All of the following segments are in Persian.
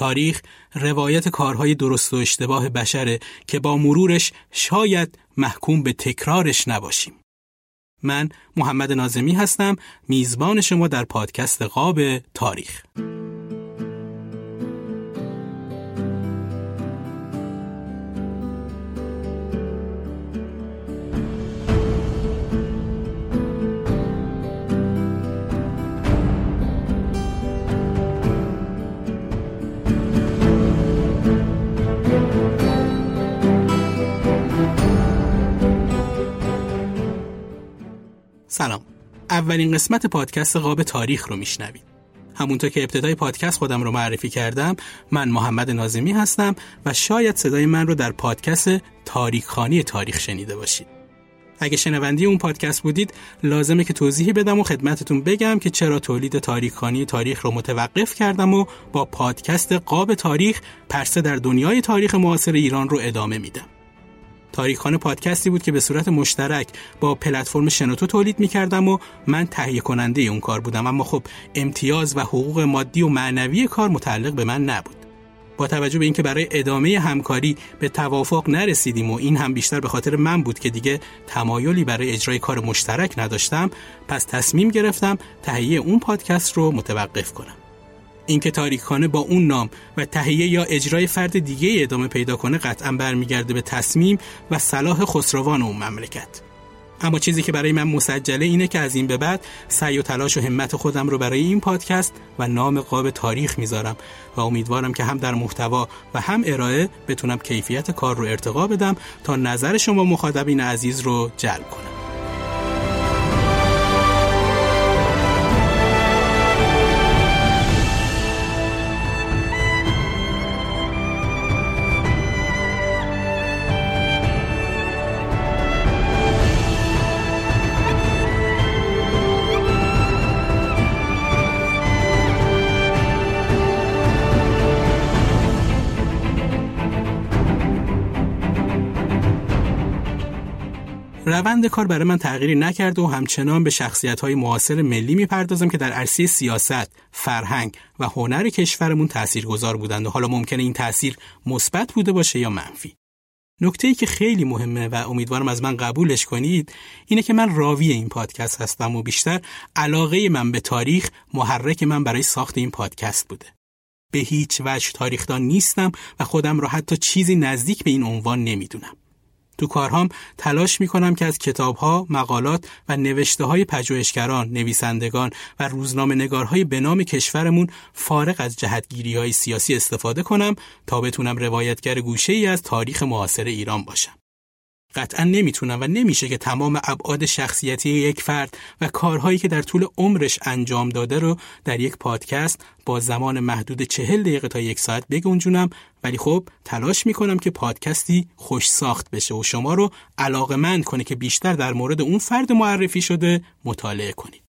تاریخ روایت کارهای درست و اشتباه بشره که با مرورش شاید محکوم به تکرارش نباشیم. من محمد نازمی هستم میزبان شما در پادکست قاب تاریخ. سلام. اولین قسمت پادکست قاب تاریخ رو میشنوید. همونطور که ابتدای پادکست خودم رو معرفی کردم من محمد نازمی هستم و شاید صدای من رو در پادکست تاریخخانی تاریخ شنیده باشید. اگه شنوندی اون پادکست بودید لازمه که توضیحی بدم و خدمتتون بگم که چرا تولید تاریخخانی تاریخ رو متوقف کردم و با پادکست قاب تاریخ پرسه در دنیای تاریخ معاصر ایران رو ادامه میدم. تاریخانه پادکستی بود که به صورت مشترک با پلتفرم شنوتو تولید می کردم و من تهیه کننده اون کار بودم. اما خب امتیاز و حقوق مادی و معنوی کار متعلق به من نبود. با توجه به اینکه برای ادامه همکاری به توافق نرسیدیم و این هم بیشتر به خاطر من بود که دیگه تمایلی برای اجرای کار مشترک نداشتم پس تصمیم گرفتم تهیه اون پادکست رو متوقف کنم. اینکه تاریخخانه با اون نام و تهیه یا اجرای فرد دیگه ادامه پیدا کنه قطعا برمیگرده به تصمیم و صلاح خسروان اون مملکت. اما چیزی که برای من مسجله اینه که از این به بعد سعی و تلاش و همت خودم رو برای این پادکست و نام قاب تاریخ می‌ذارم و امیدوارم که هم در محتوا و هم ارائه بتونم کیفیت کار رو ارتقا بدم تا نظر شما مخاطبین عزیز رو جلب کنم. روند کار برای من تغییری نکرد و همچنان به شخصیت های معاصر ملی می‌پردازم که در عرصه سیاست، فرهنگ و هنر کشورمون تاثیرگذار بودند و حالا ممکنه این تاثیر مثبت بوده باشه یا منفی. نکته ای که خیلی مهمه و امیدوارم از من قبولش کنید اینه که من راوی این پادکست هستم و بیشتر علاقه من به تاریخ محرک من برای ساخت این پادکست بوده. به هیچ وجه تاریخدان نیستم و خودم را حتی چیزی نزدیک به این عنوان نمی‌دونم. تو کارهام تلاش می‌کنم که از کتابها، مقالات و نوشته های پژوهشگران، نویسندگان و روزنامه نگارهای به نام کشورمون فارغ از جهتگیری های سیاسی استفاده کنم تا بتونم روایتگر گوشه ای از تاریخ معاصر ایران باشم. قطعا نمی‌تونم و نمیشه که تمام ابعاد شخصیتی یک فرد و کارهایی که در طول عمرش انجام داده رو در یک پادکست با زمان محدود چهل دقیقه تا یک ساعت بگنجونم ولی خب تلاش می‌کنم که پادکستی خوش ساخت بشه و شما رو علاقه مند کنه که بیشتر در مورد اون فرد معرفی شده مطالعه کنید.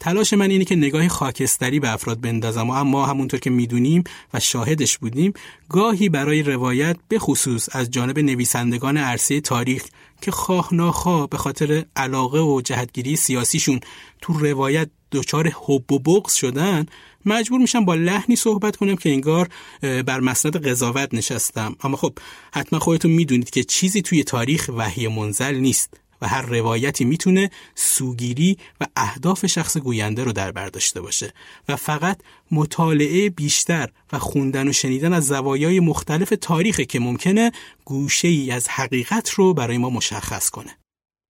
تلاش من اینه که نگاه خاکستری به افراد بندازم و اما همونطور که می‌دونیم و شاهدش بودیم گاهی برای روایت به خصوص از جانب نویسندگان عرصه تاریخ که خواه ناخواه به خاطر علاقه و جهتگیری سیاسیشون تو روایت دچار حب و بغض شدن مجبور میشم با لحنی صحبت کنم که انگار بر مسند قضاوت نشستم. اما خب حتما خودتون می‌دونید که چیزی توی تاریخ وحی منزل نیست. و هر روایتی می‌تونه سوگیری و اهداف شخص گوینده رو در بر داشته باشه و فقط مطالعه بیشتر و خوندن و شنیدن از زوایای مختلف تاریخ که ممکنه گوشه ای از حقیقت رو برای ما مشخص کنه.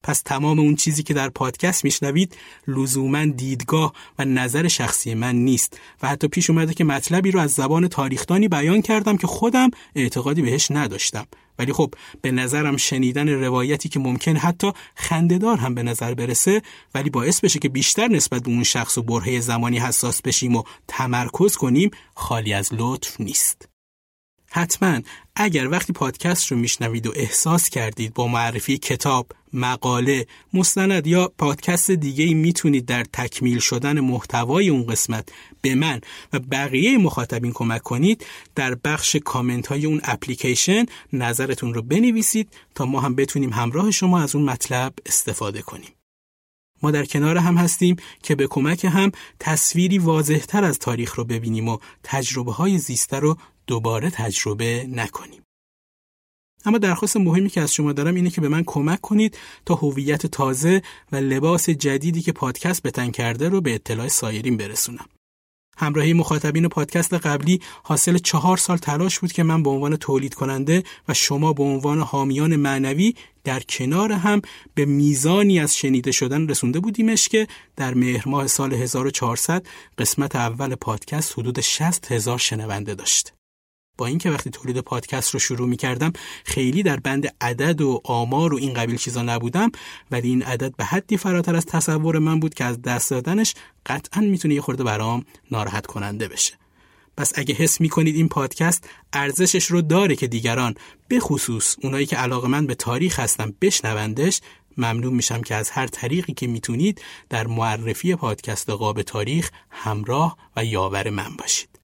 پس تمام اون چیزی که در پادکست میشنوید لزوما دیدگاه و نظر شخصی من نیست و حتی پیش اومده که مطلبی رو از زبان تاریخدانی بیان کردم که خودم اعتقادی بهش نداشتم ولی خب به نظرم شنیدن روایتی که ممکن حتی خندهدار هم به نظر برسه ولی باعث بشه که بیشتر نسبت به اون شخص و برهه زمانی حساس بشیم و تمرکز کنیم خالی از لطف نیست. حتما اگر وقتی پادکست رو میشنوید و احساس کردید با معرفی کتاب، مقاله، مستند یا پادکست دیگه ای می‌تونید در تکمیل شدن محتوای اون قسمت به من و بقیه مخاطبین کمک کنید در بخش کامنت های اون اپلیکیشن نظرتون رو بنویسید تا ما هم بتونیم همراه شما از اون مطلب استفاده کنیم. ما در کنار هم هستیم که به کمک هم تصویری واضحتر از تاریخ رو ببینیم و تجربه های زیسته رو دوباره تجربه نکنیم. اما درخواست مهمی که از شما دارم اینه که به من کمک کنید تا هویت تازه و لباس جدیدی که پادکست بتن کرده رو به اطلاع سایرین برسونم. همراهی مخاطبین پادکست قبلی حاصل چهار سال تلاش بود که من به عنوان تولید کننده و شما به عنوان حامیان معنوی در کنار هم به میزانی از شنیده شدن رسونده بودیمش که در مهر ماه سال 1400 قسمت اول پادکست حدود 60 هزار شنونده داشت. با اینکه وقتی تولید پادکست رو شروع می کردم خیلی در بند عدد و آمار و این قبیل چیزا نبودم ولی این عدد به حدی فراتر از تصور من بود که از دست دادنش قطعا می‌تونه یه خورده برام ناراحت کننده بشه پس اگه حس می‌کنید این پادکست ارزشش رو داره که دیگران به خصوص اونایی که علاقه من به تاریخ هستن بشنوندش ممنون میشم که از هر طریقی که می‌تونید در معرفی پادکست قاب تاریخ همراه و یاور من باشید.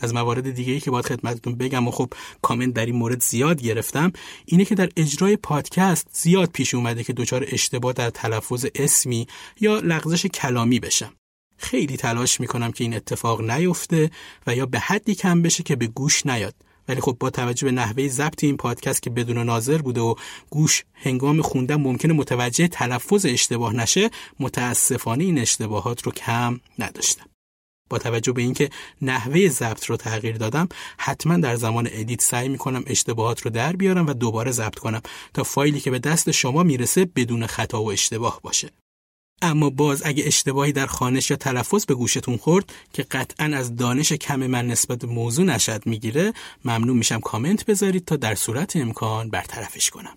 از موارد دیگه ای که باید خدمتتون بگم و خب کامنت در این مورد زیاد گرفتم اینه که در اجرای پادکست زیاد پیش اومده که دچار اشتباه در تلفظ اسمی یا لغزش کلامی بشم. خیلی تلاش می‌کنم که این اتفاق نیفته و یا به حدی کم بشه که به گوش نیاد. ولی خب با توجه به نحوه ضبط این پادکست که بدون ناظر بوده و گوش هنگام خوندن ممکنه متوجه تلفظ اشتباه نشه متاسفانه این اشتباهات رو کم نداشتم. با توجه به اینکه نحوه ضبط رو تغییر دادم حتما در زمان edit سعی می‌کنم اشتباهات رو در بیارم و دوباره ضبط کنم تا فایلی که به دست شما می‌رسه بدون خطا و اشتباه باشه. اما باز اگه اشتباهی در خوانش یا تلفظ به گوشتون خورد که قطعا از دانش کم من نسبت به موضوع نشأت می‌گیره ممنون میشم کامنت بذارید تا در صورت امکان برطرفش کنم.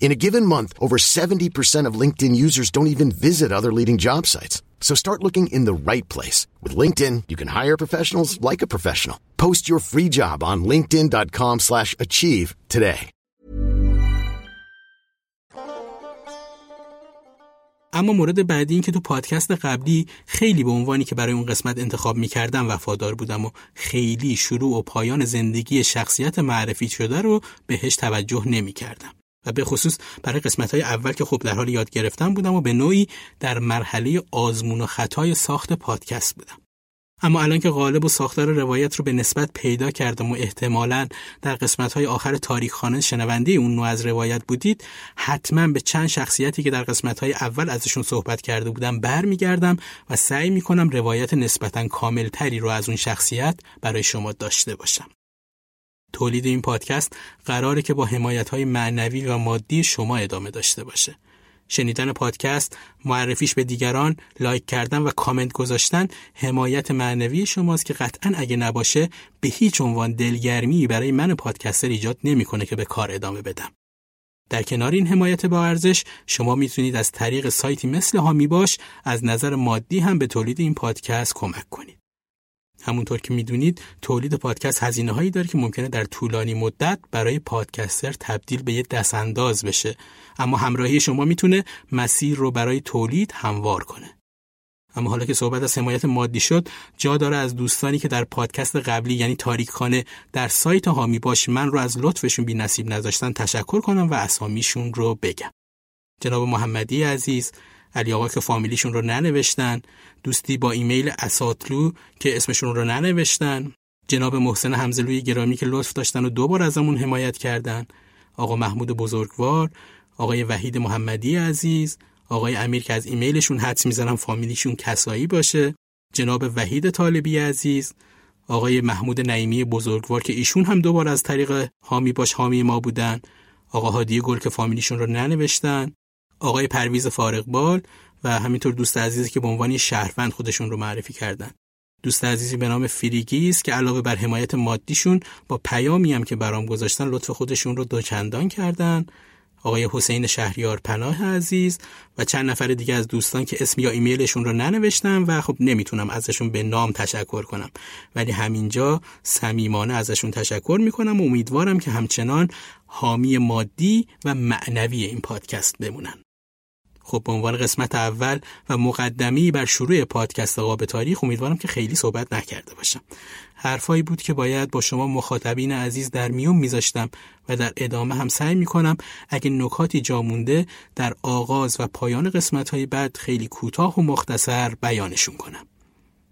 In a given month, over 70% of LinkedIn users don't even visit other leading job sites. So start looking in the right place. With LinkedIn, you can hire professionals like a professional. Post your free job on linkedin.com slash achieve today. اما مورد بعدی این که تو پادکست قبلی خیلی به عنوانی که برای اون قسمت انتخاب می‌کردم وفادار بودم و خیلی شروع و پایان زندگی شخصیت معرفی شده رو بهش توجه نمی‌کردم. و به خصوص برای قسمت های اول که خب در حال یاد گرفتن بودم و به نوعی در مرحله آزمون و خطای ساخت پادکست بودم. اما الان که غالب و ساختار روایت رو به نسبت پیدا کردم و احتمالا در قسمت های آخر تاریخ خانه شنونده اون نوع از روایت بودید حتما به چند شخصیتی که در قسمت های اول ازشون صحبت کرده بودم برمیگردم و سعی می‌کنم روایت نسبتا کاملتری رو از اون شخصیت برای شما داشته باشم. تولید این پادکست قراره که با حمایت های معنوی و مادی شما ادامه داشته باشه. شنیدن پادکست، معرفیش به دیگران، لایک کردن و کامنت گذاشتن حمایت معنوی شماست که قطعا اگه نباشه به هیچ عنوان دلگرمی برای من پادکستر ایجاد نمی‌کنه که به کار ادامه بدم. در کنار این حمایت با ارزش شما می‌تونید از طریق سایتی مثل هامی باش از نظر مادی هم به تولید این پادکست کمک کنید. همونطور که می‌دونید تولید پادکست هزینه هایی داره که ممکنه در طولانی مدت برای پادکستر تبدیل به یه دستانداز بشه. اما همراهی شما می‌تونه مسیر رو برای تولید هموار کنه. اما حالا که صحبت از حمایت مادی شد جا داره از دوستانی که در پادکست قبلی یعنی تاریکخانه در سایت هامی باش من رو از لطفشون بی نصیب نذاشتن تشکر کنم و اسامیشون رو بگم. جناب محمدی عزیز علی آقا که فامیلیشون رو ننوشتن دوستی با ایمیل اساتلو که اسمشون رو ننوشتن. جناب محسن همزلوی گرامی که لطف داشتن و دوبار ازمون حمایت کردن. آقا محمود بزرگوار آقای وحید محمدی عزیز آقای امیر که از ایمیلشون حدس می‌زنم فامیلیشون کسایی باشه. جناب وحید طالبی عزیز آقای محمود نعیمی بزرگوار که ایشون هم دوبار از طریق حامی باش حامی ما بودن. آقا هادی گل که فامیلیشون رو ننوشتن. آقای پرویز فارقبال و همینطور دوست عزیزی که به عنوان شهروند خودشون رو معرفی کردن. دوست عزیزی به نام فریگیز که علاوه بر حمایت مادیشون با پیامی هم که برام گذاشتن لطف خودشون رو دوچندان کردن. آقای حسین شهریار پناه عزیز و چند نفر دیگه از دوستان که اسم یا ایمیلشون رو ننوشتم و خب نمی‌تونم ازشون به نام تشکر کنم. ولی همینجا صمیمانه ازشون تشکر می‌کنم و امیدوارم که همچنان حامی مادی و معنوی این پادکست بمونن. خب به عنوان قسمت اول و مقدمی بر شروع پادکست قاب تاریخ امیدوارم که خیلی صحبت نکرده باشم. حرفایی بود که باید با شما مخاطبین عزیز در میون میذاشتم و در ادامه هم سعی می‌کنم اگه نکاتی جا مونده در آغاز و پایان قسمت های بعد خیلی کوتاه و مختصر بیانشون کنم.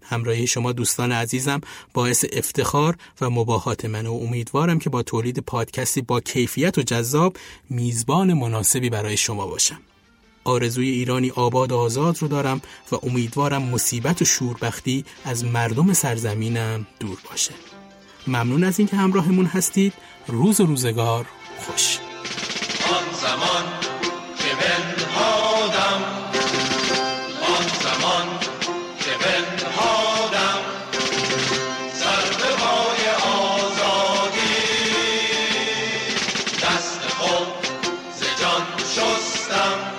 همراهی شما دوستان عزیزم باعث افتخار و مباهات من و امیدوارم که با تولید پادکستی با کیفیت و جذاب میزبان مناسبی برای شما باشم. آرزوی ایرانی آباد و آزاد رو دارم و امیدوارم مصیبت و شوربختی از مردم سرزمینم دور باشه. ممنون از اینکه همراهمون هستید. روز و روزگار خوش. آن زمان که بنهادم. آن زمان که پای آزادی. دست ز شستم.